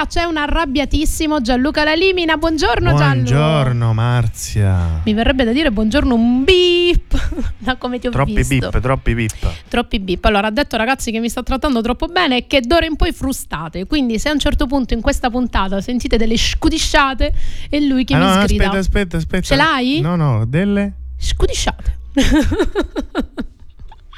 Regia c'è un arrabbiatissimo Gianluca Lalimina. Buongiorno Gianluca. Buongiorno Marzia. Mi verrebbe da dire buongiorno un beep. da come ti ho troppi visto. Beep, troppi beep. Troppi beep. Allora, ha detto ragazzi che mi sta trattando troppo bene e che d'ora in poi frustate. Quindi se a un certo punto in questa puntata sentite delle scudisciate è lui che ah, mi no, sgrida. Aspetta, aspetta, aspetta. Ce l'hai? No, no, delle scudisciate.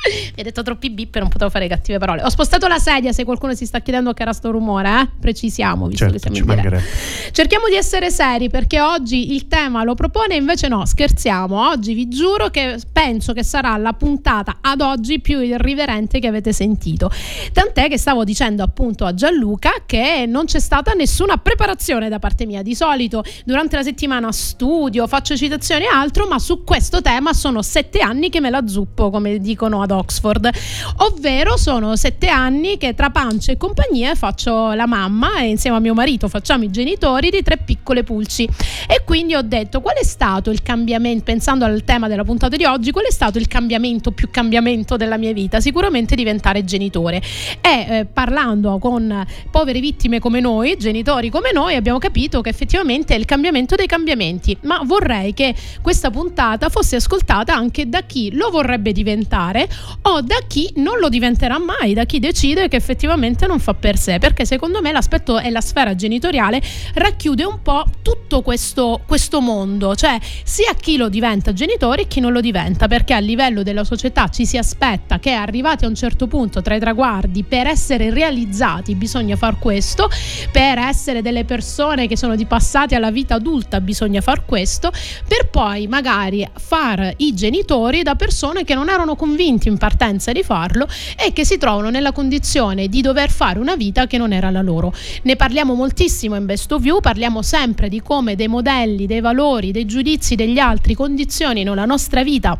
Mi ha detto troppi bip e non potevo fare cattive parole. Ho spostato la sedia se qualcuno si sta chiedendo che era sto rumore, eh? Precisiamo, visto certo, che siamo in diretta. Cerchiamo di essere seri perché oggi il tema lo propone, invece no, scherziamo. Oggi vi giuro che penso che sarà la puntata ad oggi più irriverente che avete sentito. Tant'è che stavo dicendo appunto a Gianluca che non c'è stata nessuna preparazione da parte mia. Di solito durante la settimana studio, faccio citazioni e altro, ma su questo tema sono sette anni che me la zuppo, come dicono ad Oxford, ovvero sono sette anni che tra pancia e compagnia faccio la mamma e insieme a mio marito facciamo i genitori di tre piccole pulci. E quindi ho detto qual è stato il cambiamento, pensando al tema della puntata di oggi, qual è stato il cambiamento più cambiamento della mia vita? Sicuramente diventare genitore. E eh, parlando con povere vittime come noi, genitori come noi, abbiamo capito che effettivamente è il cambiamento dei cambiamenti, ma vorrei che questa puntata fosse ascoltata anche da chi lo vorrebbe diventare o da chi non lo diventerà mai, da chi decide che effettivamente non fa per sé, perché secondo me l'aspetto e la sfera genitoriale racchiude un po' tutto questo, questo mondo, cioè sia chi lo diventa genitore e chi non lo diventa, perché a livello della società ci si aspetta che arrivati a un certo punto tra i traguardi per essere realizzati bisogna far questo, per essere delle persone che sono di passati alla vita adulta bisogna far questo, per poi magari far i genitori da persone che non erano convinti in partenza di farlo e che si trovano nella condizione di dover fare una vita che non era la loro. Ne parliamo moltissimo in Best of You, parliamo sempre di come dei modelli, dei valori, dei giudizi degli altri condizionino la nostra vita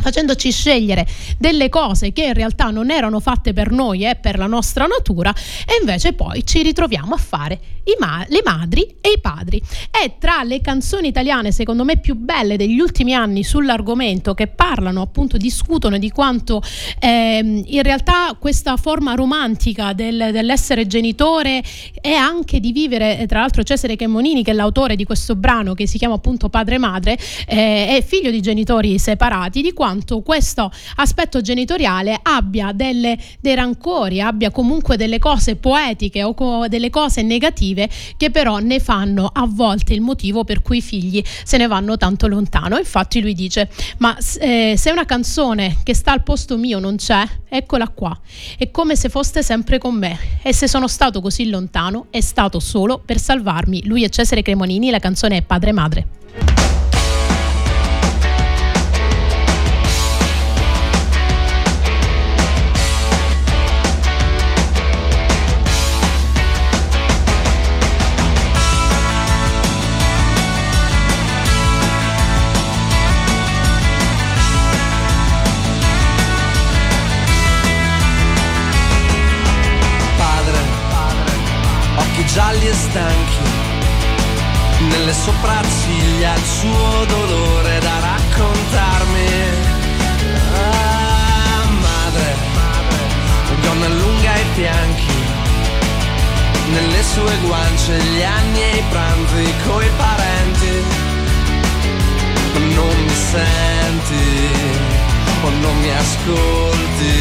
facendoci scegliere delle cose che in realtà non erano fatte per noi e per la nostra natura e invece poi ci ritroviamo a fare ma- le madri e i padri. E tra le canzoni italiane secondo me più belle degli ultimi anni sull'argomento che parlano appunto, discutono di quanto ehm, in realtà questa forma romantica del, dell'essere genitore e anche di vivere, tra l'altro Cesare Chemonini che è l'autore di questo brano che si chiama appunto Padre e Madre, eh, è figlio di genitori separati, di quanto quanto questo aspetto genitoriale abbia delle, dei rancori, abbia comunque delle cose poetiche o co- delle cose negative che però ne fanno a volte il motivo per cui i figli se ne vanno tanto lontano. Infatti lui dice, ma eh, se una canzone che sta al posto mio non c'è, eccola qua, è come se foste sempre con me e se sono stato così lontano è stato solo per salvarmi. Lui è Cesare Cremonini, la canzone è Padre Madre. Nelle sopracciglia il suo dolore da raccontarmi. Ah, madre, gonna lunga ai fianchi, nelle sue guance gli anni e i pranzi coi parenti. Non mi senti o non mi ascolti,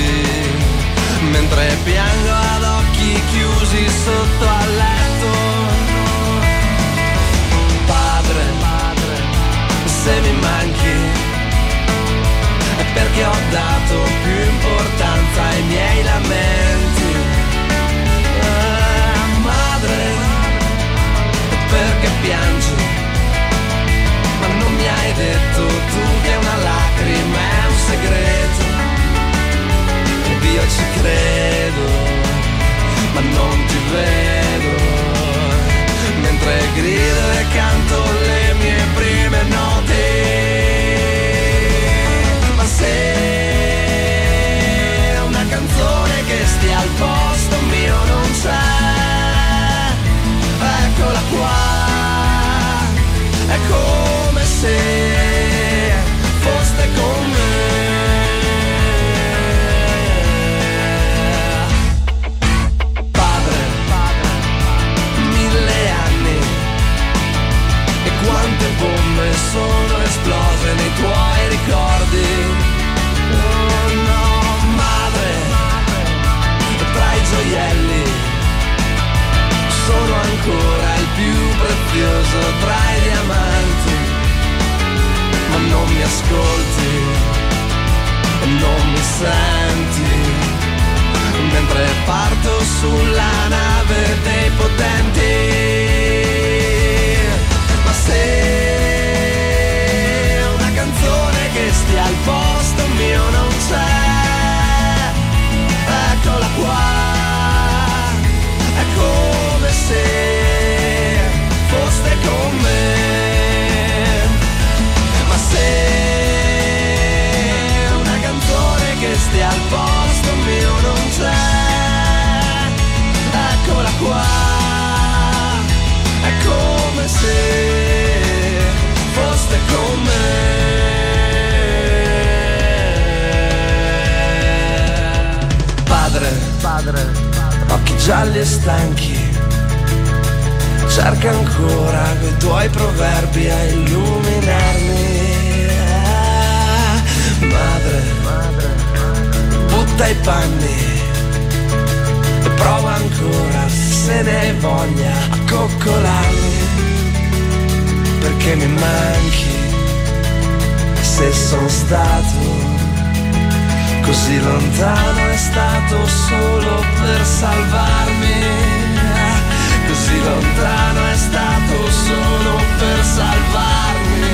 mentre piango ad occhi chiusi sotto al letto. Se mi manchi, è perché ho dato più importanza ai miei lamenti. Ah, madre, perché piangi? Ma non mi hai detto tu che una lacrima è un segreto. Ed io ci credo ma non ti vedo. Mentre grido e canto accade. Oh madre, tra i gioielli sono ancora il più prezioso tra i diamanti, ma non mi ascolti, non mi senti, mentre parto sulla nave dei poteri. Se foste con me. Ma se una canzone che stia al posto mio non c'è, eccola qua, è come se foste con me. Padre, padre, occhi gialli e stanchi, cerca ancora coi tuoi proverbi a illuminarmi. Ah, Madre, madre, butta i panni. E prova ancora se ne voglia a coccolarmi. Perché mi manchi se sono stato così lontano è stato solo per salvarmi così lontano è stato solo per salvarmi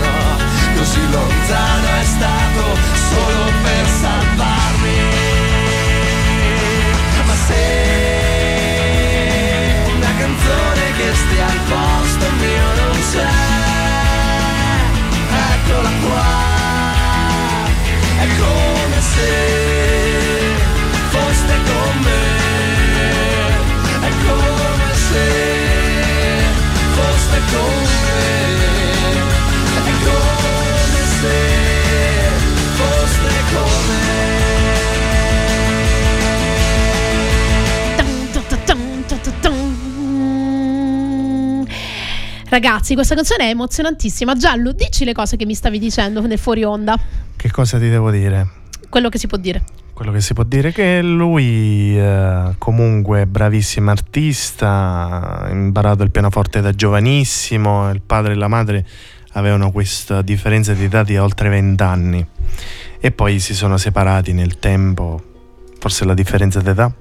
no. Così lontano è stato solo per salvarmi. Ma se una canzone che stia al posto mio non c'è eccola qua. È come se è come se Ragazzi, questa canzone è emozionantissima. Giallo, dici le cose che mi stavi dicendo nel fuori onda. Che cosa ti devo dire? Quello che si può dire. Quello che si può dire è che lui eh, comunque bravissimo artista, ha imparato il pianoforte da giovanissimo, il padre e la madre avevano questa differenza di età di oltre 20 anni e poi si sono separati nel tempo, forse la differenza d'età.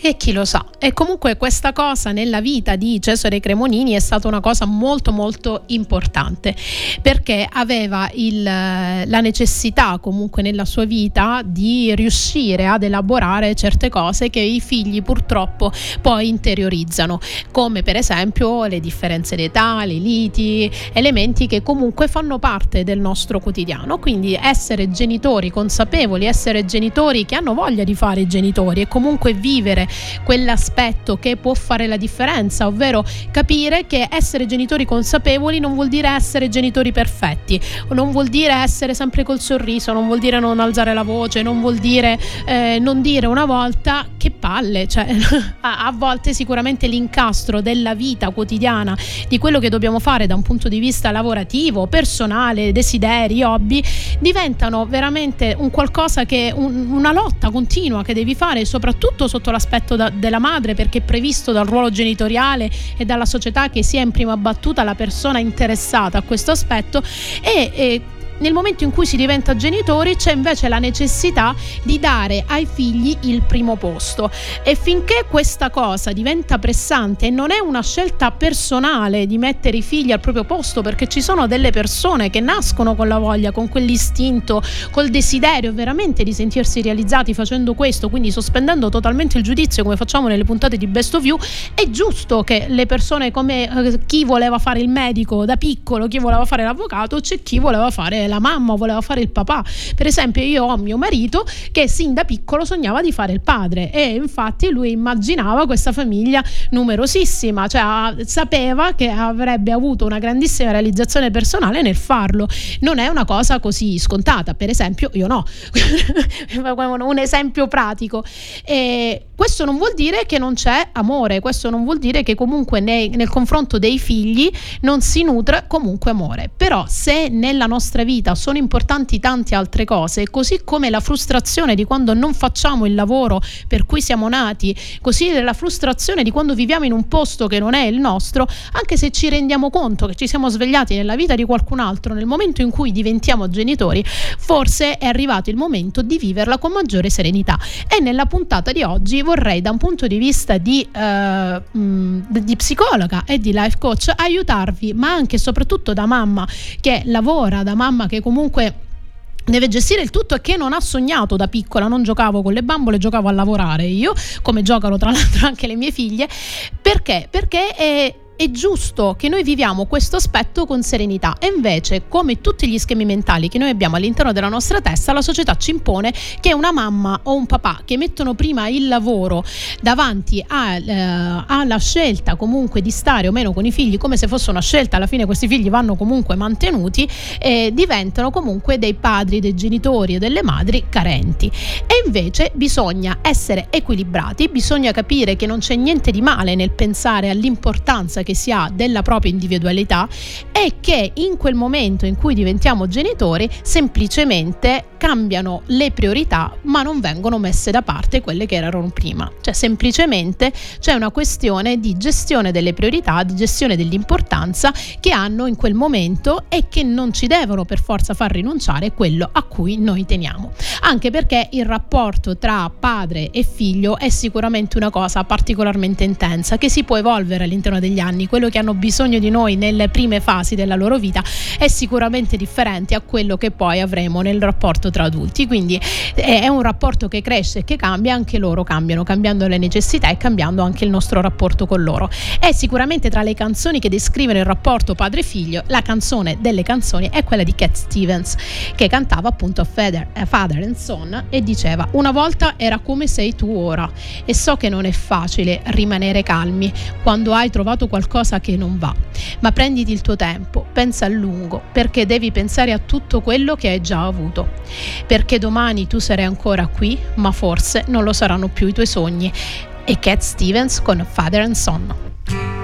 E chi lo sa. E comunque questa cosa nella vita di Cesare Cremonini è stata una cosa molto molto importante perché aveva il, la necessità comunque nella sua vita di riuscire ad elaborare certe cose che i figli purtroppo poi interiorizzano, come per esempio le differenze d'età, le liti, elementi che comunque fanno parte del nostro quotidiano. Quindi essere genitori consapevoli, essere genitori che hanno voglia di fare i genitori e comunque vivere quell'aspetto che può fare la differenza, ovvero capire che essere genitori consapevoli non vuol dire essere genitori perfetti, non vuol dire essere sempre col sorriso, non vuol dire non alzare la voce, non vuol dire eh, non dire una volta che palle, cioè a, a volte sicuramente l'incastro della vita quotidiana, di quello che dobbiamo fare da un punto di vista lavorativo, personale, desideri, hobby, diventano veramente un qualcosa che un, una lotta continua che devi fare soprattutto sotto l'aspetto da, della madre perché è previsto dal ruolo genitoriale e dalla società che sia in prima battuta la persona interessata a questo aspetto e, e nel momento in cui si diventa genitori c'è invece la necessità di dare ai figli il primo posto. E finché questa cosa diventa pressante e non è una scelta personale di mettere i figli al proprio posto perché ci sono delle persone che nascono con la voglia, con quell'istinto, col desiderio veramente di sentirsi realizzati facendo questo, quindi sospendendo totalmente il giudizio come facciamo nelle puntate di Best of You, è giusto che le persone come eh, chi voleva fare il medico da piccolo, chi voleva fare l'avvocato, c'è chi voleva fare la mamma, voleva fare il papà. Per esempio, io ho mio marito che sin da piccolo sognava di fare il padre e infatti lui immaginava questa famiglia numerosissima, cioè sapeva che avrebbe avuto una grandissima realizzazione personale nel farlo. Non è una cosa così scontata, per esempio, io no. un esempio pratico. E questo non vuol dire che non c'è amore, questo non vuol dire che comunque nei, nel confronto dei figli non si nutre comunque amore. Però se nella nostra vita sono importanti tante altre cose, così come la frustrazione di quando non facciamo il lavoro per cui siamo nati, così la frustrazione di quando viviamo in un posto che non è il nostro, anche se ci rendiamo conto che ci siamo svegliati nella vita di qualcun altro nel momento in cui diventiamo genitori, forse è arrivato il momento di viverla con maggiore serenità. E nella puntata di oggi vorrei da un punto di vista di, uh, di psicologa e di life coach aiutarvi, ma anche e soprattutto da mamma che lavora, da mamma che comunque deve gestire il tutto e che non ha sognato da piccola, non giocavo con le bambole, giocavo a lavorare io, come giocano tra l'altro anche le mie figlie, perché? Perché è è giusto che noi viviamo questo aspetto con serenità. E invece come tutti gli schemi mentali che noi abbiamo all'interno della nostra testa la società ci impone che una mamma o un papà che mettono prima il lavoro davanti a, eh, alla scelta comunque di stare o meno con i figli come se fosse una scelta alla fine questi figli vanno comunque mantenuti eh, diventano comunque dei padri dei genitori e delle madri carenti invece bisogna essere equilibrati bisogna capire che non c'è niente di male nel pensare all'importanza che si ha della propria individualità e che in quel momento in cui diventiamo genitori semplicemente cambiano le priorità ma non vengono messe da parte quelle che erano prima. Cioè semplicemente c'è una questione di gestione delle priorità, di gestione dell'importanza che hanno in quel momento e che non ci devono per forza far rinunciare quello a cui noi teniamo. Anche perché il rapporto tra padre e figlio è sicuramente una cosa particolarmente intensa che si può evolvere all'interno degli anni quello che hanno bisogno di noi nelle prime fasi della loro vita è sicuramente differente a quello che poi avremo nel rapporto tra adulti. Quindi è un rapporto che cresce e che cambia, anche loro cambiano, cambiando le necessità e cambiando anche il nostro rapporto con loro. È sicuramente tra le canzoni che descrivono il rapporto padre-figlio, la canzone delle canzoni è quella di Cat Stevens, che cantava appunto Father, eh, Father and Son e diceva una volta era come sei tu ora e so che non è facile rimanere calmi quando hai trovato qualcosa qualcosa che non va, ma prenditi il tuo tempo, pensa a lungo, perché devi pensare a tutto quello che hai già avuto, perché domani tu sarai ancora qui, ma forse non lo saranno più i tuoi sogni. E Cat Stevens con Father and Son.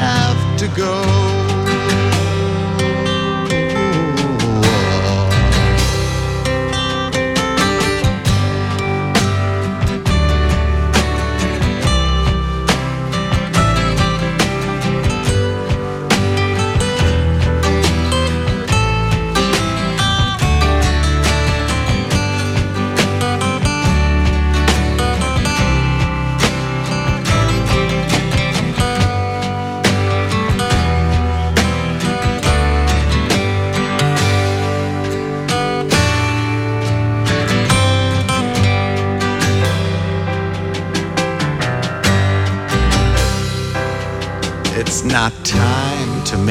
have to go.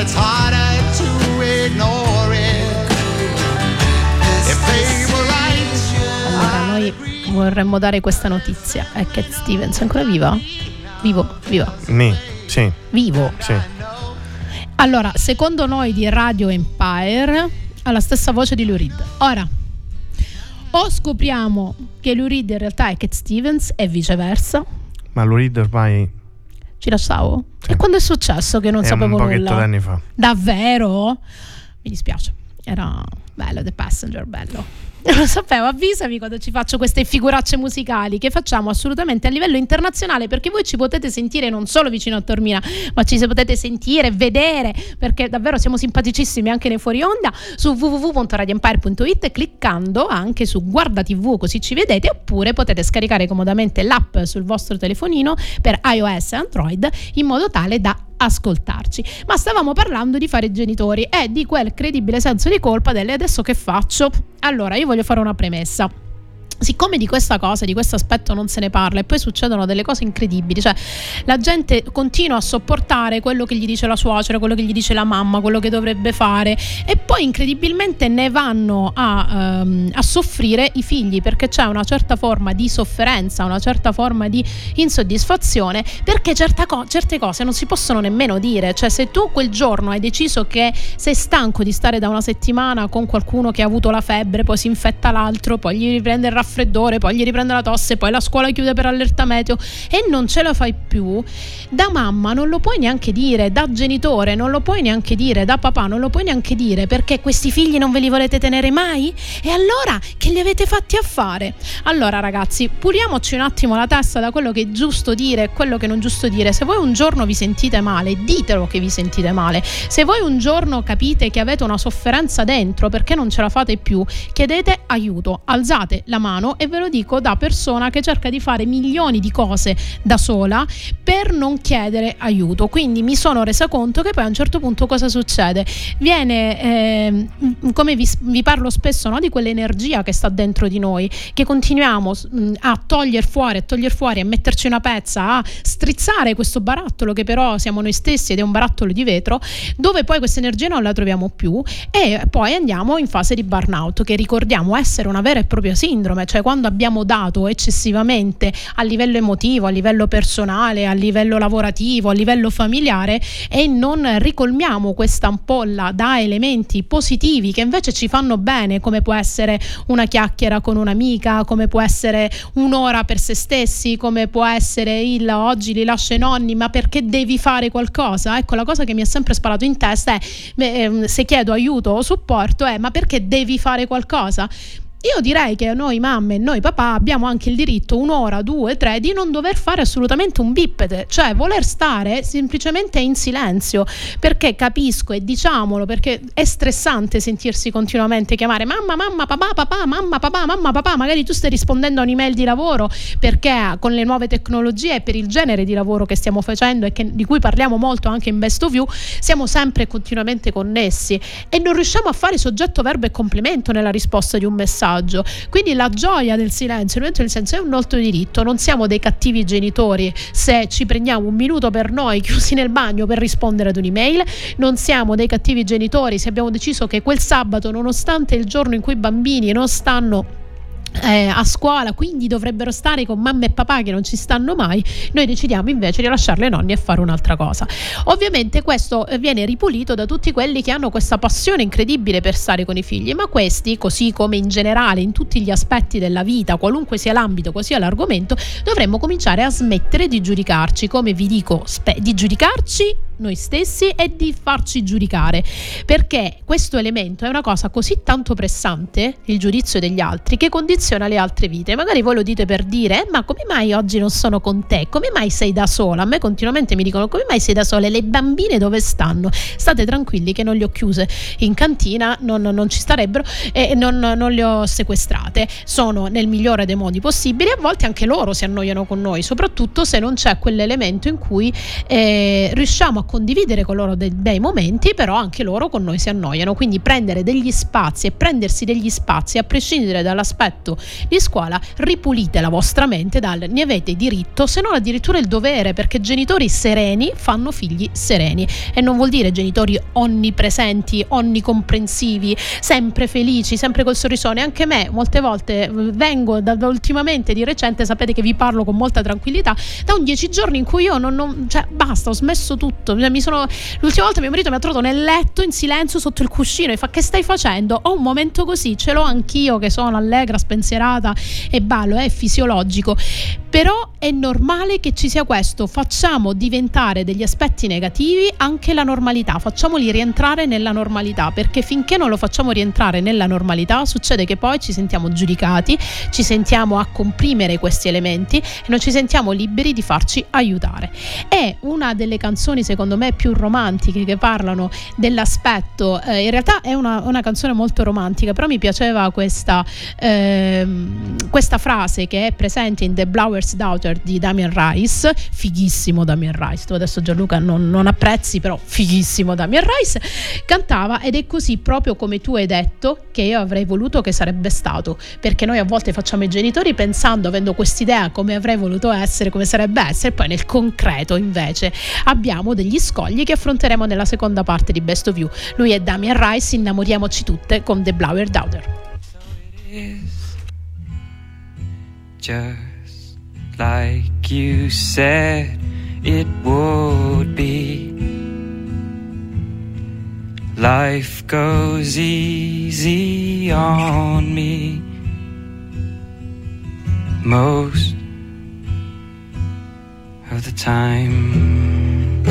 It's harder to ignore it. If they were right, Allora, noi vorremmo dare questa notizia. È Cat Stevens, è ancora viva? Vivo, viva, Mi, sì, vivo. sì. Allora, secondo noi di Radio Empire ha la stessa voce di Lou Reed. Ora, o scopriamo che Lou Reed in realtà è Cat Stevens e viceversa. Ma Lou Reed ormai Ci lasciavo? Sì. E quando è successo che non è sapevo un pochetto nulla? d'anni fa. Davvero? Mi dispiace. Era bello The Passenger, bello. Non lo sapevo, avvisami quando ci faccio queste figuracce musicali che facciamo assolutamente a livello internazionale perché voi ci potete sentire non solo vicino a Tormina, ma ci potete sentire, vedere, perché davvero siamo simpaticissimi anche nei fuori onda su www.radioempire.it cliccando anche su Guarda TV così ci vedete oppure potete scaricare comodamente l'app sul vostro telefonino per iOS e Android in modo tale da ascoltarci. Ma stavamo parlando di fare i genitori e di quel credibile senso di colpa delle adesso che faccio. Allora, io voglio fare una premessa. Siccome di questa cosa, di questo aspetto non se ne parla e poi succedono delle cose incredibili, cioè la gente continua a sopportare quello che gli dice la suocera, quello che gli dice la mamma, quello che dovrebbe fare e poi incredibilmente ne vanno a, ehm, a soffrire i figli perché c'è una certa forma di sofferenza, una certa forma di insoddisfazione perché co- certe cose non si possono nemmeno dire, cioè se tu quel giorno hai deciso che sei stanco di stare da una settimana con qualcuno che ha avuto la febbre, poi si infetta l'altro, poi gli riprende il raffreddore, poi gli riprende la tosse, poi la scuola chiude per allerta meteo e non ce la fai più, da mamma non lo puoi neanche dire, da genitore non lo puoi neanche dire, da papà non lo puoi neanche dire perché questi figli non ve li volete tenere mai? E allora che li avete fatti a fare? Allora ragazzi, puliamoci un attimo la testa da quello che è giusto dire e quello che non è giusto dire. Se voi un giorno vi sentite male, ditelo che vi sentite male. Se voi un giorno capite che avete una sofferenza dentro perché non ce la fate più, chiedete aiuto, alzate la mano e ve lo dico da persona che cerca di fare milioni di cose da sola per non chiedere aiuto. Quindi mi sono resa conto che poi a un certo punto cosa succede? Viene, ehm, come vi, vi parlo spesso, no, di quell'energia che sta dentro di noi, che continuiamo a togliere fuori, a togliere fuori, a metterci una pezza, a strizzare questo barattolo che però siamo noi stessi ed è un barattolo di vetro, dove poi questa energia non la troviamo più e poi andiamo in fase di burnout, che ricordiamo essere una vera e propria sindrome, cioè quando abbiamo dato eccessivamente a livello emotivo, a livello personale, a livello lavorativo, a livello familiare e non ricolmiamo questa ampolla da elementi positivi che invece ci fanno bene, come può essere una chiacchiera con un'amica, come può essere un'ora per se stessi, come può essere il oggi li lascio i nonni, ma perché devi fare qualcosa? Ecco, la cosa che mi ha sempre sparato in testa è ehm, se chiedo aiuto o supporto è ma perché devi fare qualcosa? Io direi che noi mamme e noi papà abbiamo anche il diritto un'ora, due, tre di non dover fare assolutamente un bippete, cioè voler stare semplicemente in silenzio, perché capisco e diciamolo, perché è stressante sentirsi continuamente chiamare mamma, mamma, papà, papà, mamma, papà, mamma, papà, magari tu stai rispondendo a un'email di lavoro perché con le nuove tecnologie e per il genere di lavoro che stiamo facendo e che, di cui parliamo molto anche in Best of You, siamo sempre continuamente connessi e non riusciamo a fare soggetto, verbo e complemento nella risposta di un messaggio. Quindi la gioia del silenzio, del silenzio è un nostro diritto, non siamo dei cattivi genitori se ci prendiamo un minuto per noi chiusi nel bagno per rispondere ad un'email, non siamo dei cattivi genitori se abbiamo deciso che quel sabato, nonostante il giorno in cui i bambini non stanno eh, a scuola, quindi dovrebbero stare con mamma e papà che non ci stanno mai, noi decidiamo invece di lasciarle ai nonni e fare un'altra cosa. Ovviamente questo viene ripulito da tutti quelli che hanno questa passione incredibile per stare con i figli, ma questi, così come in generale in tutti gli aspetti della vita, qualunque sia l'ambito, qualunque sia l'argomento, dovremmo cominciare a smettere di giudicarci, come vi dico, spe- di giudicarci noi stessi e di farci giudicare, perché questo elemento è una cosa così tanto pressante, il giudizio degli altri, che condiziona le altre vite. Magari voi lo dite per dire, eh, ma come mai oggi non sono con te? Come mai sei da sola? A me continuamente mi dicono, come mai sei da sola? Le bambine dove stanno? State tranquilli che non le ho chiuse in cantina, non, non ci starebbero e non, non le ho sequestrate. Sono nel migliore dei modi possibili, a volte anche loro si annoiano con noi, soprattutto se non c'è quell'elemento in cui eh, riusciamo a condividere con loro dei bei momenti, però anche loro con noi si annoiano. Quindi prendere degli spazi e prendersi degli spazi, a prescindere dall'aspetto di scuola, ripulite la vostra mente dal ne avete diritto, se non addirittura il dovere, perché genitori sereni fanno figli sereni. E non vuol dire genitori onnipresenti, onnicomprensivi, sempre felici, sempre col sorrisone. Anche me, molte volte vengo da, ultimamente di recente, sapete che vi parlo con molta tranquillità, da un dieci giorni in cui io non, non cioè basta, ho smesso tutto. Sono, l'ultima volta mio marito mi ha trovato nel letto in silenzio sotto il cuscino e fa che stai facendo? Ho un momento così, ce l'ho anch'io che sono allegra, spensierata e ballo, è fisiologico. Però è normale che ci sia questo, facciamo diventare degli aspetti negativi anche la normalità, facciamoli rientrare nella normalità, perché finché non lo facciamo rientrare nella normalità succede che poi ci sentiamo giudicati, ci sentiamo a comprimere questi elementi e non ci sentiamo liberi di farci aiutare. È una delle canzoni secondo me più romantiche che parlano dell'aspetto, eh, in realtà è una, una, canzone molto romantica, però mi piaceva questa, eh, questa frase che è presente in The Blower Lover's Daughter di Damien Rice, fighissimo Damien Rice, tu adesso Gianluca non, non apprezzi, però fighissimo Damien Rice, cantava ed è così proprio come tu hai detto che io avrei voluto che sarebbe stato, perché noi a volte facciamo i genitori pensando, avendo quest'idea come avrei voluto essere, come sarebbe essere, poi nel concreto invece abbiamo degli scogli che affronteremo nella seconda parte di Best of You. Lui è Damien Rice, innamoriamoci tutte con The Blower Daughter. Just like you said it would be. Life goes easy on me most of the time.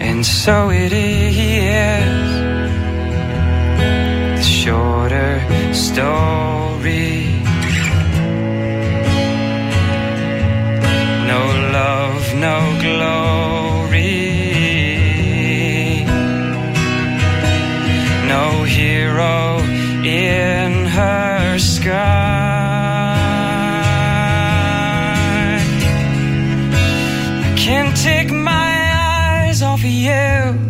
And so it is shorter story. No love, no glory. No hero in her sky. I can't take my eyes off of you.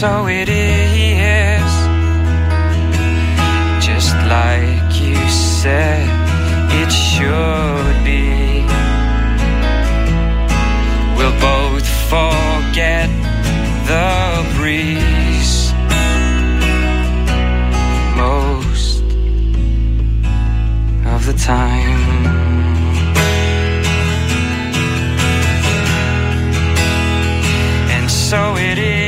So it is. Just like you said it should be. We'll both forget the breeze most of the time. And so it is.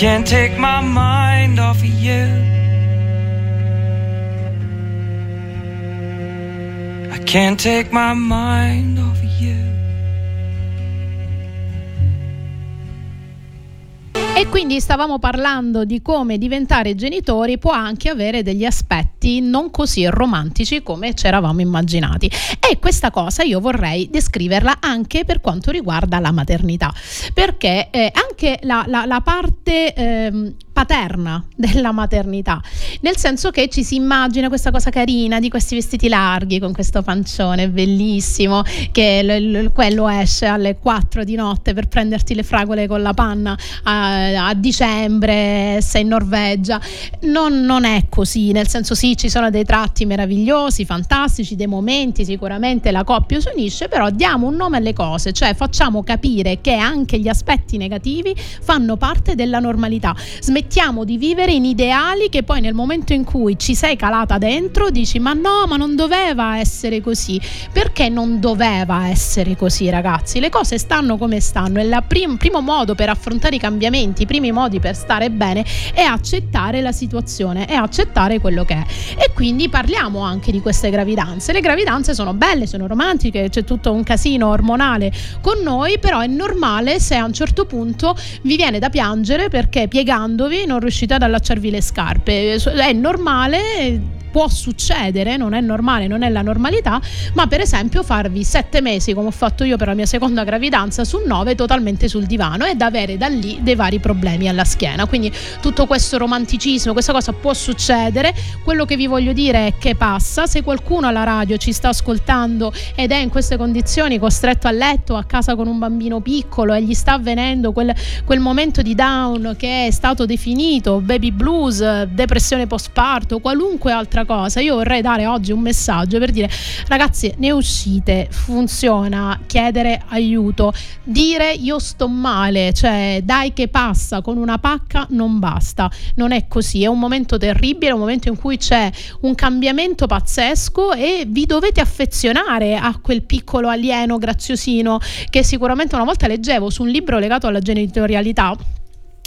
can't take my mind off of you. I can't take my mind off quindi stavamo parlando di come diventare genitori può anche avere degli aspetti non così romantici come ci eravamo immaginati. E questa cosa io vorrei descriverla anche per quanto riguarda la maternità, perché eh, anche la, la- la parte ehm, paterna della maternità, nel senso che ci si immagina questa cosa carina di questi vestiti larghi con questo pancione bellissimo che l- l- quello esce alle 4 di notte per prenderti le fragole con la panna a, a dicembre, sei in Norvegia. Non, non è così, nel senso sì, ci sono dei tratti meravigliosi, fantastici, dei momenti, sicuramente la coppia si unisce, però diamo un nome alle cose, cioè facciamo capire che anche gli aspetti negativi fanno parte della normalità. Smettiamo di vivere in ideali che poi nel momento in cui ci sei calata dentro dici ma no, ma non doveva essere così. Perché non doveva essere così, ragazzi? Le cose stanno come stanno e il prim- primo modo per affrontare i cambiamenti, i primi modi per stare bene è accettare la situazione, è accettare quello che è. E quindi parliamo anche di queste gravidanze. Le gravidanze sono belle, sono romantiche, c'è tutto un casino ormonale con noi, però è normale se a un certo punto vi viene da piangere perché piegandovi non riuscite ad allacciarvi le scarpe. È normale può succedere, non è normale, non è la normalità, ma per esempio farvi sette mesi, come ho fatto io per la mia seconda gravidanza, su nove totalmente sul divano ed avere da lì dei vari problemi alla schiena. Quindi tutto questo romanticismo, questa cosa può succedere. Quello che vi voglio dire è che passa. Se qualcuno alla radio ci sta ascoltando ed è in queste condizioni, costretto a letto, a casa con un bambino piccolo e gli sta avvenendo quel, quel momento di down che è stato definito baby blues, depressione postparto, qualunque altra cosa, io vorrei dare oggi un messaggio per dire ragazzi ne uscite, funziona, chiedere aiuto, dire io sto male, cioè dai che passa con una pacca non basta, non è così, è un momento terribile, è un momento in cui c'è un cambiamento pazzesco e vi dovete affezionare a quel piccolo alieno graziosino che sicuramente una volta leggevo su un libro legato alla genitorialità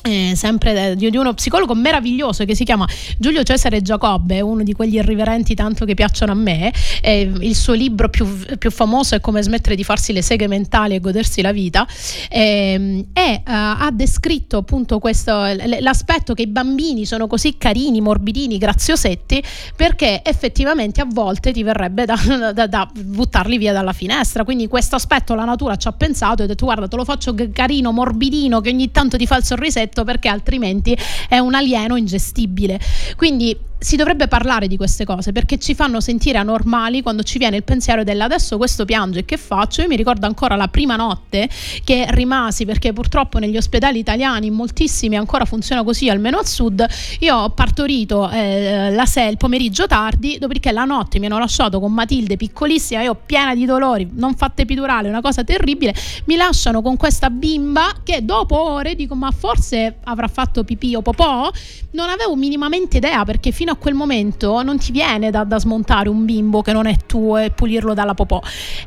eh, sempre di, di uno psicologo meraviglioso che si chiama Giulio Cesare Giacobbe, uno di quegli irriverenti tanto che piacciono a me. Eh, il suo libro più, più, famoso è Come smettere di farsi le seghe mentali e godersi la vita. Eh, e ha descritto appunto questo, l'aspetto che i bambini sono così carini, morbidini, graziosetti, perché effettivamente a volte ti verrebbe da, da, da buttarli via dalla finestra. Quindi questo aspetto la natura ci ha pensato e ha detto guarda te lo faccio carino, morbidino, che ogni tanto ti fa il sorrisetto perché altrimenti è un alieno ingestibile. Quindi si dovrebbe parlare di queste cose perché ci fanno sentire anormali quando ci viene il pensiero della adesso questo piange che faccio? Io mi ricordo ancora la prima notte che rimasi perché purtroppo negli ospedali italiani moltissimi ancora funziona così almeno al sud. Io ho partorito eh, la sera il pomeriggio tardi dopodiché la notte mi hanno lasciato con Matilde piccolissima io piena di dolori non fatta epidurale una cosa terribile mi lasciano con questa bimba che dopo ore dico ma forse avrà fatto pipì o popò? Non avevo minimamente idea perché fino a quel momento non ti viene da, da smontare un bimbo che non è tuo e pulirlo dalla popò.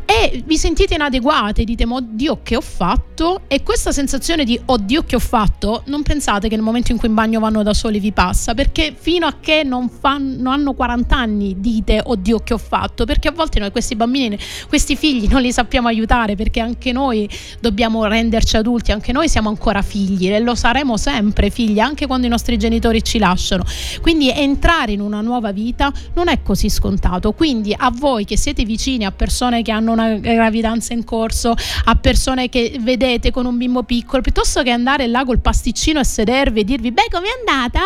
E vi sentite inadeguate, dite ma oddio che ho fatto? E questa sensazione di oddio che ho fatto? Non pensate che nel momento in cui in bagno vanno da soli vi passa perché fino a che non, fanno, hanno 40 anni dite oddio che ho fatto? Perché a volte noi questi bambini, questi figli non li sappiamo aiutare perché anche noi dobbiamo renderci adulti, anche noi siamo ancora figli e lo saremo sempre figli anche quando i nostri genitori ci lasciano. Quindi entrare in una nuova vita non è così scontato. Quindi a voi che siete vicini a persone che hanno una gravidanza in corso, a persone che vedete con un bimbo piccolo, piuttosto che andare là col pasticcino e sedervi e dirvi beh com'è andata?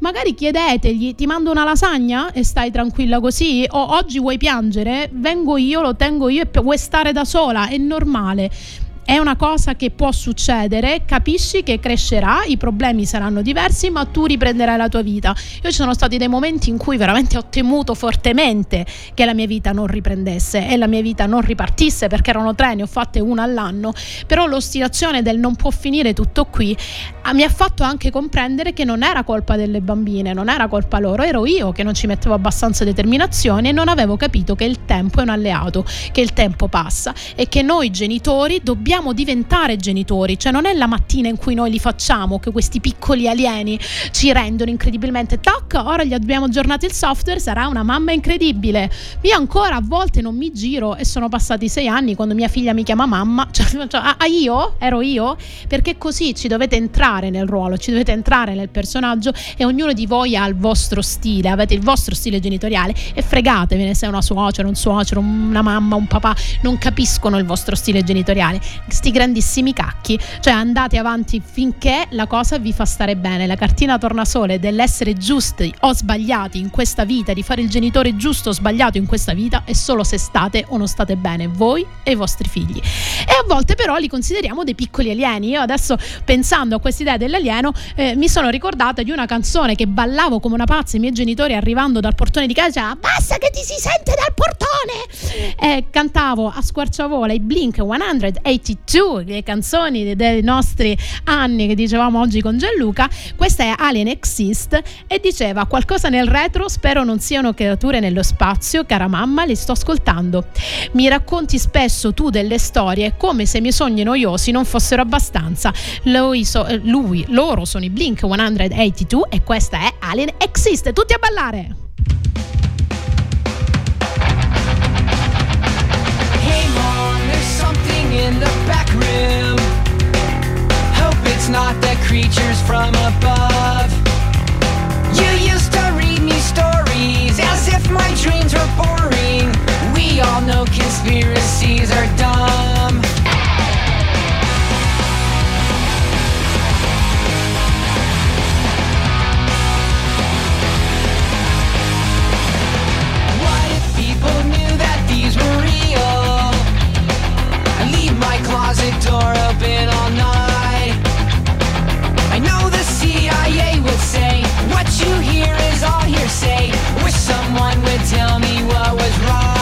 Magari chiedetegli ti mando una lasagna e stai tranquilla così o oggi vuoi piangere? Vengo io, lo tengo io e vuoi stare da sola? È normale è una cosa che può succedere, capisci che crescerà, i problemi saranno diversi, ma tu riprenderai la tua vita. Io ci sono stati dei momenti in cui veramente ho temuto fortemente che la mia vita non riprendesse e la mia vita non ripartisse perché erano tre, ne ho fatte una all'anno, però l'ostinazione del non può finire tutto qui ah, mi ha fatto anche comprendere che non era colpa delle bambine, non era colpa loro, ero io che non ci mettevo abbastanza determinazione e non avevo capito che il tempo è un alleato, che il tempo passa e che noi genitori dobbiamo diventare genitori, cioè non è la mattina in cui noi li facciamo che questi piccoli alieni ci rendono incredibilmente toc, ora gli abbiamo aggiornato il software, sarà una mamma incredibile. Io ancora a volte non mi giro e sono passati sei anni quando mia figlia mi chiama mamma, cioè, cioè, ah, io? Ero io? Perché così ci dovete entrare nel ruolo, ci dovete entrare nel personaggio e ognuno di voi ha il vostro stile, avete il vostro stile genitoriale e fregatevene se è una suocera, un suocero, una mamma, un papà, non capiscono il vostro stile genitoriale sti grandissimi cacchi, cioè andate avanti finché la cosa vi fa stare bene. La cartina tornasole dell'essere giusti o sbagliati in questa vita, di fare il genitore giusto o sbagliato in questa vita è solo se state o non state bene voi e i vostri figli. E a volte però li consideriamo dei piccoli alieni. Io adesso pensando a quest'idea dell'alieno eh, mi sono ricordata di una canzone che ballavo come una pazza i miei genitori arrivando dal portone di casa, basta che ti si sente dal portone! E cantavo a squarciavola i Blink 182 le canzoni dei nostri anni che dicevamo oggi con Gianluca. Questa è Alien Exist e diceva qualcosa nel retro, spero non siano creature nello spazio, cara mamma, li sto ascoltando. Mi racconti spesso tu delle storie come se i miei sogni noiosi non fossero abbastanza. Lui, so- lui loro sono i Blink 182 e questa è Alien Exist. Tutti a ballare! Hey mom, not the creatures from above. You used to read me stories as if my dreams were boring. We all know conspiracies are dumb. What if people knew that these were real? I leave my closet door open all night. What you hear is all hearsay. Wish someone would tell me what was right.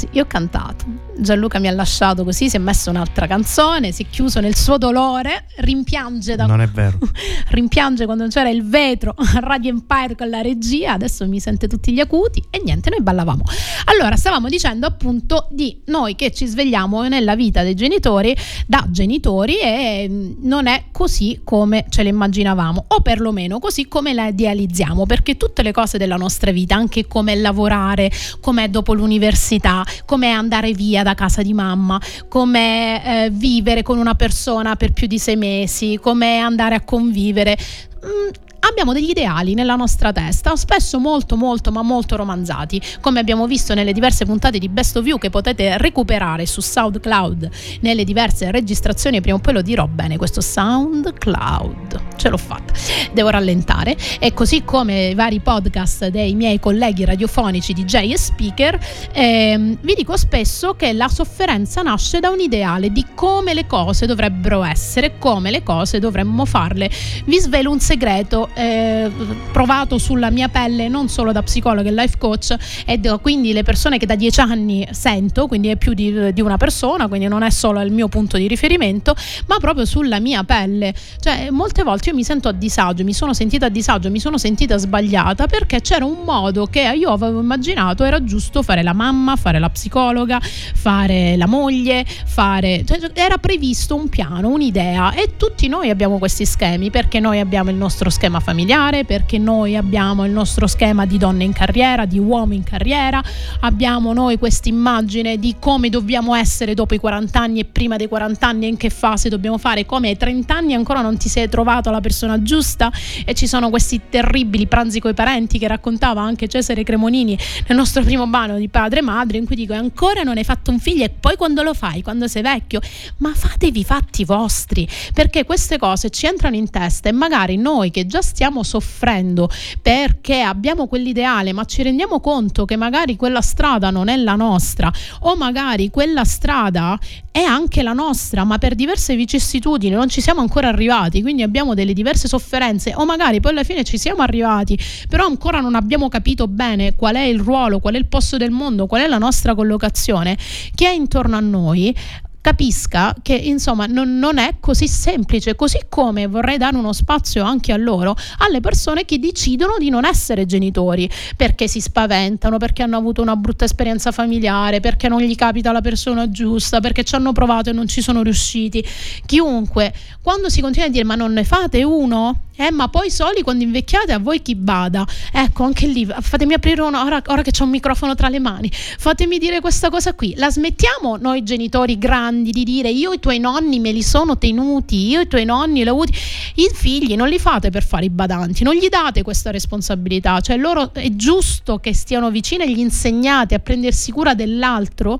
Ragazzi, io ho cantato. Gianluca mi ha lasciato così, si è messo un'altra canzone, si è chiuso nel suo dolore, rimpiange da Non è vero. rimpiange quando c'era il vetro a Radio Empire con la regia, adesso mi sente tutti gli acuti e niente, noi ballavamo. Allora, stavamo dicendo appunto di noi che ci svegliamo nella vita dei genitori da genitori e mm, non è così come ce le immaginavamo o perlomeno così come la idealizziamo, perché tutte le cose della nostra vita, anche come lavorare, come dopo l'università, come andare via da casa di mamma, come eh, vivere con una persona per più di sei mesi, come andare a convivere. mm, Abbiamo degli ideali nella nostra testa, spesso molto molto ma molto romanzati, come abbiamo visto nelle diverse puntate di Best of You che potete recuperare su SoundCloud nelle diverse registrazioni, prima o poi lo dirò bene, questo SoundCloud, ce l'ho fatta, devo rallentare, e così come i vari podcast dei miei colleghi radiofonici DJ e speaker, ehm, vi dico spesso che la sofferenza nasce da un ideale di come le cose dovrebbero essere, come le cose dovremmo farle. Vi svelo un segreto eh, provato sulla mia pelle non solo da psicologa e life coach e quindi le persone che da dieci anni sento, quindi è più di, di una persona, quindi non è solo il mio punto di riferimento, ma proprio sulla mia pelle. Cioè, molte volte io mi sento a disagio, mi sono sentita a disagio, mi sono sentita sbagliata perché c'era un modo che io avevo immaginato era giusto fare la mamma, fare la psicologa, fare la moglie, fare cioè, era previsto un piano, un'idea e tutti noi abbiamo questi schemi perché noi abbiamo il nostro schema familiare, perché noi abbiamo il nostro schema di donne in carriera, di uomo in carriera, abbiamo noi questa immagine di come dobbiamo essere dopo i 40 anni e prima dei 40 anni in che fase dobbiamo fare, come ai 30 anni ancora non ti sei trovato la persona giusta. E ci sono questi terribili pranzi coi parenti che raccontava anche Cesare Cremonini nel nostro primo brano di padre e madre in cui dico ancora non hai fatto un figlio e poi quando lo fai, quando sei vecchio, ma fatevi fatti vostri perché queste cose ci entrano in testa e magari noi che già stiamo soffrendo perché abbiamo quell'ideale ma ci rendiamo conto che magari quella strada non è la nostra o magari quella strada è anche la nostra ma per diverse vicissitudini non ci siamo ancora arrivati quindi abbiamo delle diverse sofferenze o magari poi alla fine ci siamo arrivati però ancora non abbiamo capito bene qual è il ruolo qual è il posto del mondo qual è la nostra collocazione chi è intorno a noi capisca che insomma non, non è così semplice, così come vorrei dare uno spazio anche a loro, alle persone che decidono di non essere genitori perché si spaventano, perché hanno avuto una brutta esperienza familiare, perché non gli capita la persona giusta, perché ci hanno provato e non ci sono riusciti. Chiunque, quando si continua a dire ma non ne fate uno? Eh, ma poi soli quando invecchiate a voi chi bada? Ecco, anche lì fatemi aprire una ora, ora che c'ho un microfono tra le mani. Fatemi dire questa cosa qui. La smettiamo noi genitori grandi di dire io i tuoi nonni me li sono tenuti, io i tuoi nonni li ho avuti. I figli non li fate per fare i badanti, non gli date questa responsabilità. Cioè loro è giusto che stiano vicini e gli insegnate a prendersi cura dell'altro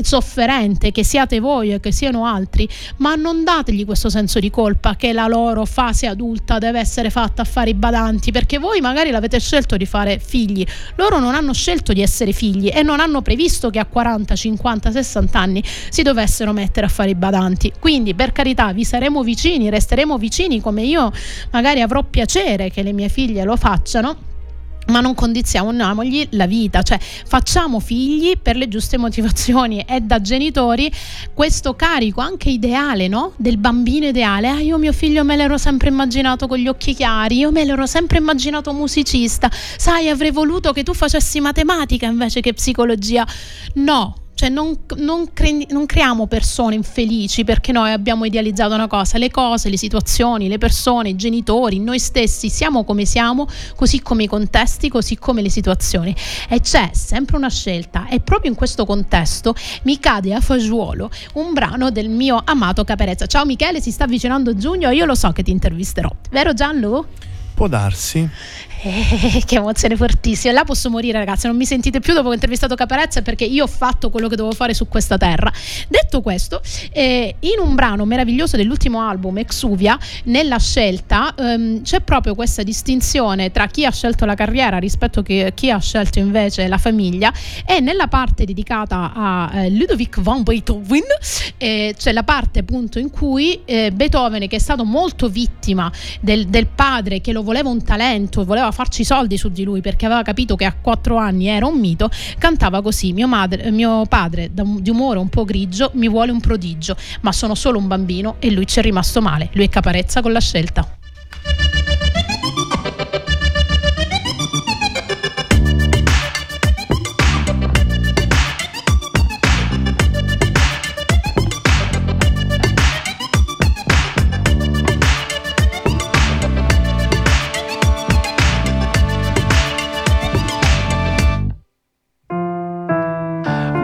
sofferente, che siate voi e che siano altri, ma non dategli questo senso di colpa che la loro fase adulta deve essere fatta a fare i badanti, perché voi magari l'avete scelto di fare figli, loro non hanno scelto di essere figli e non hanno previsto che a 40, 50, 60 anni si dovessero mettere a fare i badanti. Quindi per carità vi saremo vicini, resteremo vicini come io magari avrò piacere che le mie figlie lo facciano ma non condizioniamogli la vita, cioè facciamo figli per le giuste motivazioni e da genitori questo carico anche ideale, no? Del bambino ideale. Ah, io mio figlio me l'ero sempre immaginato con gli occhi chiari, io me l'ero sempre immaginato musicista. Sai, avrei voluto che tu facessi matematica invece che psicologia. No, cioè non, non cre- non creiamo persone infelici perché noi abbiamo idealizzato una cosa, le cose, le situazioni, le persone, i genitori, noi stessi siamo come siamo, così come i contesti, così come le situazioni. E c'è sempre una scelta e proprio in questo contesto mi cade a fagiolo un brano del mio amato Caparezza. Ciao Michele, si sta avvicinando giugno, io lo so che ti intervisterò. Vero Gianlu? Può darsi. Eh, che emozione fortissima. Là posso morire, ragazzi. Non mi sentite più dopo che ho intervistato Caparezza perché io ho fatto quello che dovevo fare su questa terra. Detto questo, eh, in un brano meraviglioso dell'ultimo album, Exuvia, nella scelta ehm, c'è proprio questa distinzione tra chi ha scelto la carriera rispetto a chi ha scelto invece la famiglia. E nella parte dedicata a eh, Ludovic van Beethoven eh, c'è la parte appunto in cui eh, Beethoven, che è stato molto vittima del, del padre che lo voleva voleva un talento, voleva farci soldi su di lui perché aveva capito che a quattro anni era un mito, cantava così: Mio, madre- mio padre, di umore un po' grigio, mi vuole un prodigio, ma sono solo un bambino e lui ci è rimasto male. Lui è caparezza con la scelta.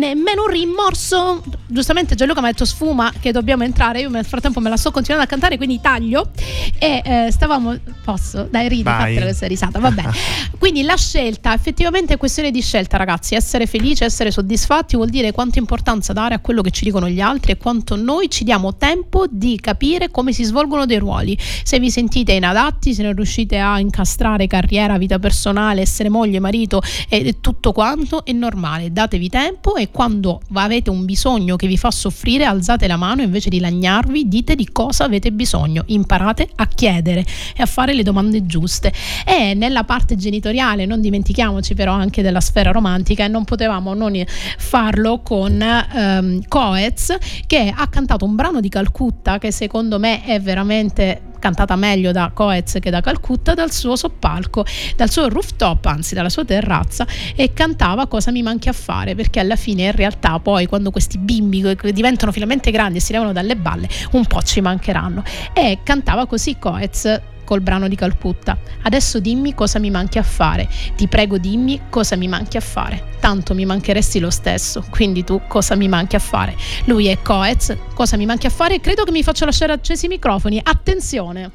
Nemmeno un rimorso. Giustamente Gianluca mi ha detto sfuma che dobbiamo entrare. Io nel frattempo me la sto continuando a cantare, quindi taglio. E eh, stavamo. Posso? Dai, ridi, fatela questa risata. Va bene. quindi la scelta, effettivamente è questione di scelta, ragazzi. Essere felici, essere soddisfatti vuol dire quanta importanza dare a quello che ci dicono gli altri e quanto noi ci diamo tempo di capire come si svolgono dei ruoli. Se vi sentite inadatti, se non riuscite a incastrare carriera, vita personale, essere moglie, marito e tutto quanto, è normale. Datevi tempo e quando avete un bisogno che vi fa soffrire, alzate la mano invece di lagnarvi, dite di cosa avete bisogno. Imparate a chiedere e a fare le domande giuste. E nella parte genitoriale, non dimentichiamoci però anche della sfera romantica, e non potevamo non farlo con ehm, Coez che ha cantato un brano di Calcutta che secondo me è veramente cantata meglio da Coez che da Calcutta dal suo soppalco, dal suo rooftop, anzi dalla sua terrazza e cantava cosa mi manchi a fare perché alla fine in realtà poi quando questi bimbi diventano finalmente grandi e si levano dalle balle un po' ci mancheranno. E cantava così Coez col brano di Calcutta. Adesso dimmi cosa mi manchi a fare. Ti prego dimmi cosa mi manchi a fare. Tanto mi mancheresti lo stesso, quindi tu cosa mi manchi a fare. Lui è Coez, cosa mi manchi a fare? Credo che mi faccia lasciare accesi i microfoni. Attenzione.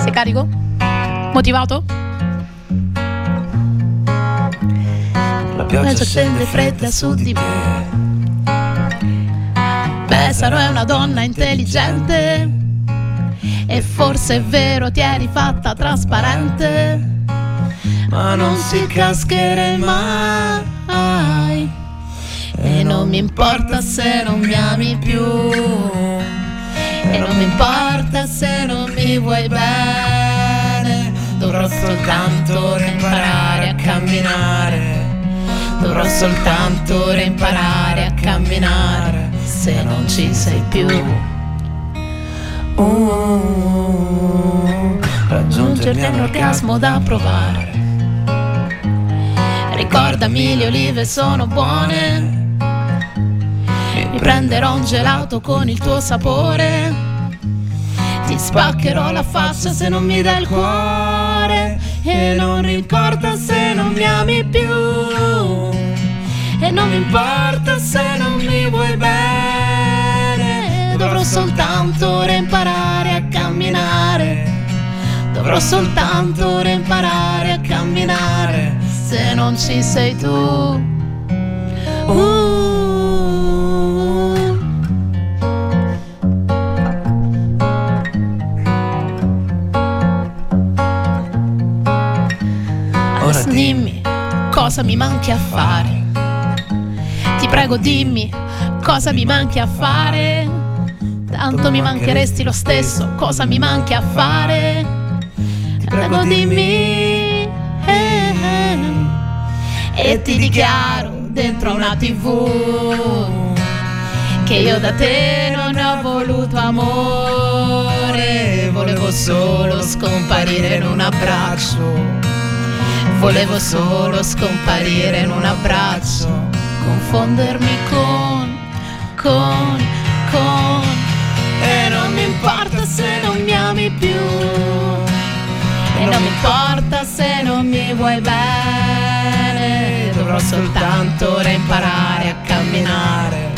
Sei carico? Motivato? La pioggia scende fredda su di me. Pesaro è una donna intelligente e forse è vero ti eri fatta trasparente. Ma non si cascherei mai. E non mi importa se non mi ami più. E non mi importa se non mi vuoi bene. Dovrò soltanto imparare a camminare. Dovrò soltanto imparare a camminare se non ci sei più Uh, raggiungere l'orgasmo da provare. Ricordami le olive sono buone. Mi prenderò un gelato con il tuo sapore. Ti spaccherò la faccia se non mi dai il cuore. E non ricorda se non mi ami più. E non mi importa se non mi vuoi bene soltanto imparare a camminare Dovrò soltanto imparare a camminare se non ci sei tu. Uh. Adesso dimmi cosa mi manchi a fare. Ti prego dimmi cosa mi manchi a fare. Tanto mi mancheresti lo stesso, cosa mi manchi a fare? Ti prego dimmi. eh, eh. E ti dichiaro dentro una tv che io da te non ho voluto amore, volevo solo scomparire in un abbraccio. Volevo solo scomparire in un abbraccio, confondermi con, con, con. E non mi importa se non mi ami più. E non mi importa se non mi vuoi bene. Dovrò soltanto ora imparare a camminare.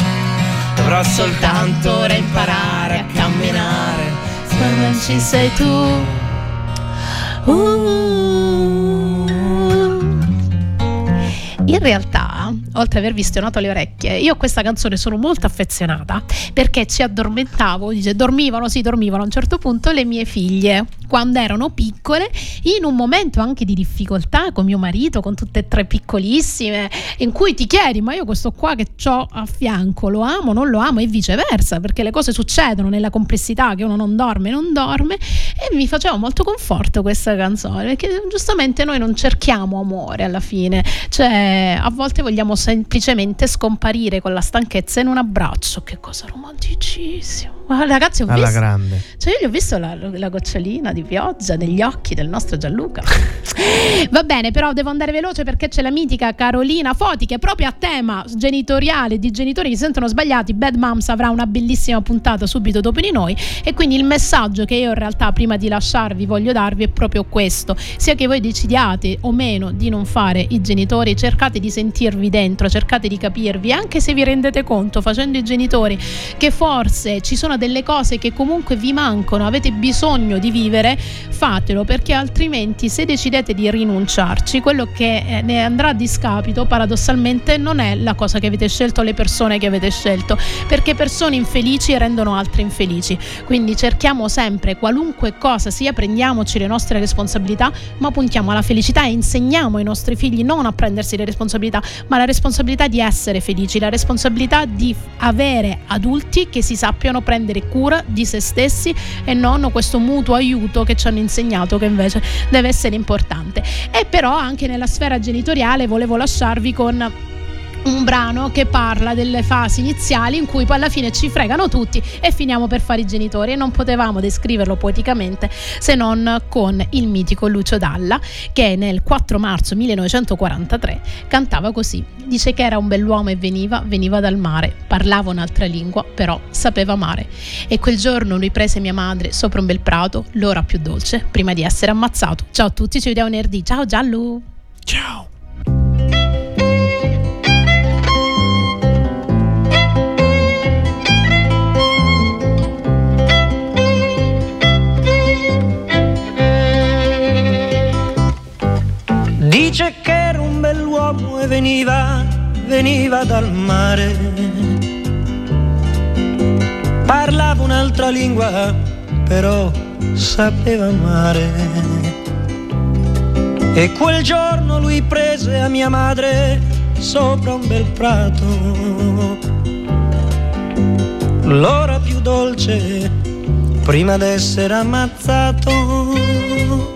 Dovrò soltanto ora imparare a camminare. Se non ci sei tu. Uh. In realtà, oltre ad aver visionato le orecchie, io a questa canzone sono molto affezionata perché ci addormentavo, dice, dormivano, sì, dormivano. A un certo punto le mie figlie quando erano piccole, in un momento anche di difficoltà con mio marito, con tutte e tre piccolissime, in cui ti chiedi, ma io questo qua che ho a fianco lo amo, non lo amo e viceversa, perché le cose succedono nella complessità che uno non dorme, non dorme e mi faceva molto conforto questa canzone, perché giustamente noi non cerchiamo amore alla fine, cioè a volte vogliamo semplicemente scomparire con la stanchezza in un abbraccio, che cosa romanticissimo. Ma ragazzi, ho Alla visto, grande. cioè io gli ho visto la, la gocciolina di pioggia negli occhi del nostro Gianluca. Va bene, però devo andare veloce perché c'è la mitica Carolina Foti che proprio a tema genitoriale di genitori che si sentono sbagliati, Bad Moms avrà una bellissima puntata subito dopo di noi. E quindi il messaggio che io in realtà prima di lasciarvi voglio darvi è proprio questo, sia che voi decidiate o meno di non fare i genitori, cercate di sentirvi dentro, cercate di capirvi, anche se vi rendete conto facendo i genitori che forse ci sono delle cose che comunque vi mancano, avete bisogno di vivere, fatelo perché altrimenti se decidete di rinunciarci, quello che eh, ne andrà a discapito paradossalmente non è la cosa che avete scelto, le persone che avete scelto, perché persone infelici rendono altre infelici. Quindi cerchiamo sempre qualunque cosa sia, prendiamoci le nostre responsabilità, ma puntiamo alla felicità e insegniamo ai nostri figli non a prendersi le responsabilità, ma la responsabilità di essere felici, la responsabilità di avere adulti che si sappiano prendere cura di se stessi e non questo mutuo aiuto che ci hanno insegnato che invece deve essere importante. E però anche nella sfera genitoriale volevo lasciarvi con un brano che parla delle fasi iniziali in cui poi alla fine ci fregano tutti e finiamo per fare i genitori. E non potevamo descriverlo poeticamente se non con il mitico Lucio Dalla che nel 4 marzo 1943 cantava così. Dice che era un bell'uomo e veniva veniva dal mare. Parlava un'altra lingua però sapeva amare. E quel giorno lui prese mia madre sopra un bel prato l'ora più dolce prima di essere ammazzato. Ciao a tutti ci vediamo venerdì. Ciao Giallo. Ciao. Dice che era un bell'uomo e veniva, veniva dal mare. parlava un'altra lingua, però sapeva amare. E quel giorno lui prese a mia madre sopra un bel prato. L'ora più dolce prima d'essere ammazzato.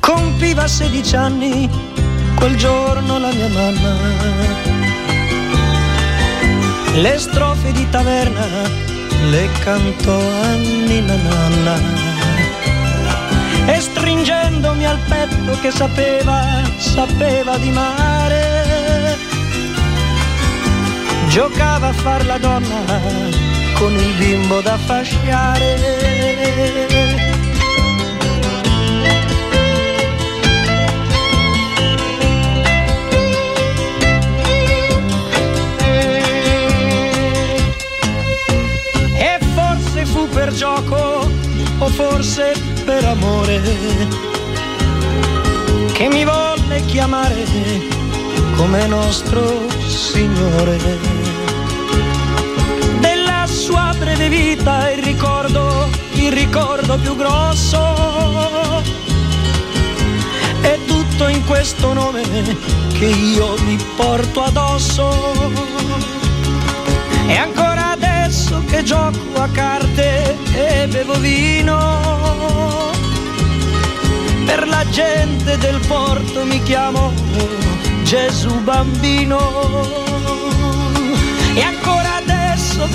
Compiva 16 anni quel giorno la mia mamma. Le strofe di taverna le cantò a Nina Nanna. E stringendomi al petto che sapeva, sapeva di mare, giocava a far la donna con il bimbo da fasciare. E forse fu per gioco o forse per amore che mi volle chiamare come nostro Signore. Breve vita il ricordo, il ricordo più grosso è tutto in questo nome che io mi porto addosso. E ancora adesso che gioco a carte e bevo vino, per la gente del porto mi chiamo Gesù bambino. E ancora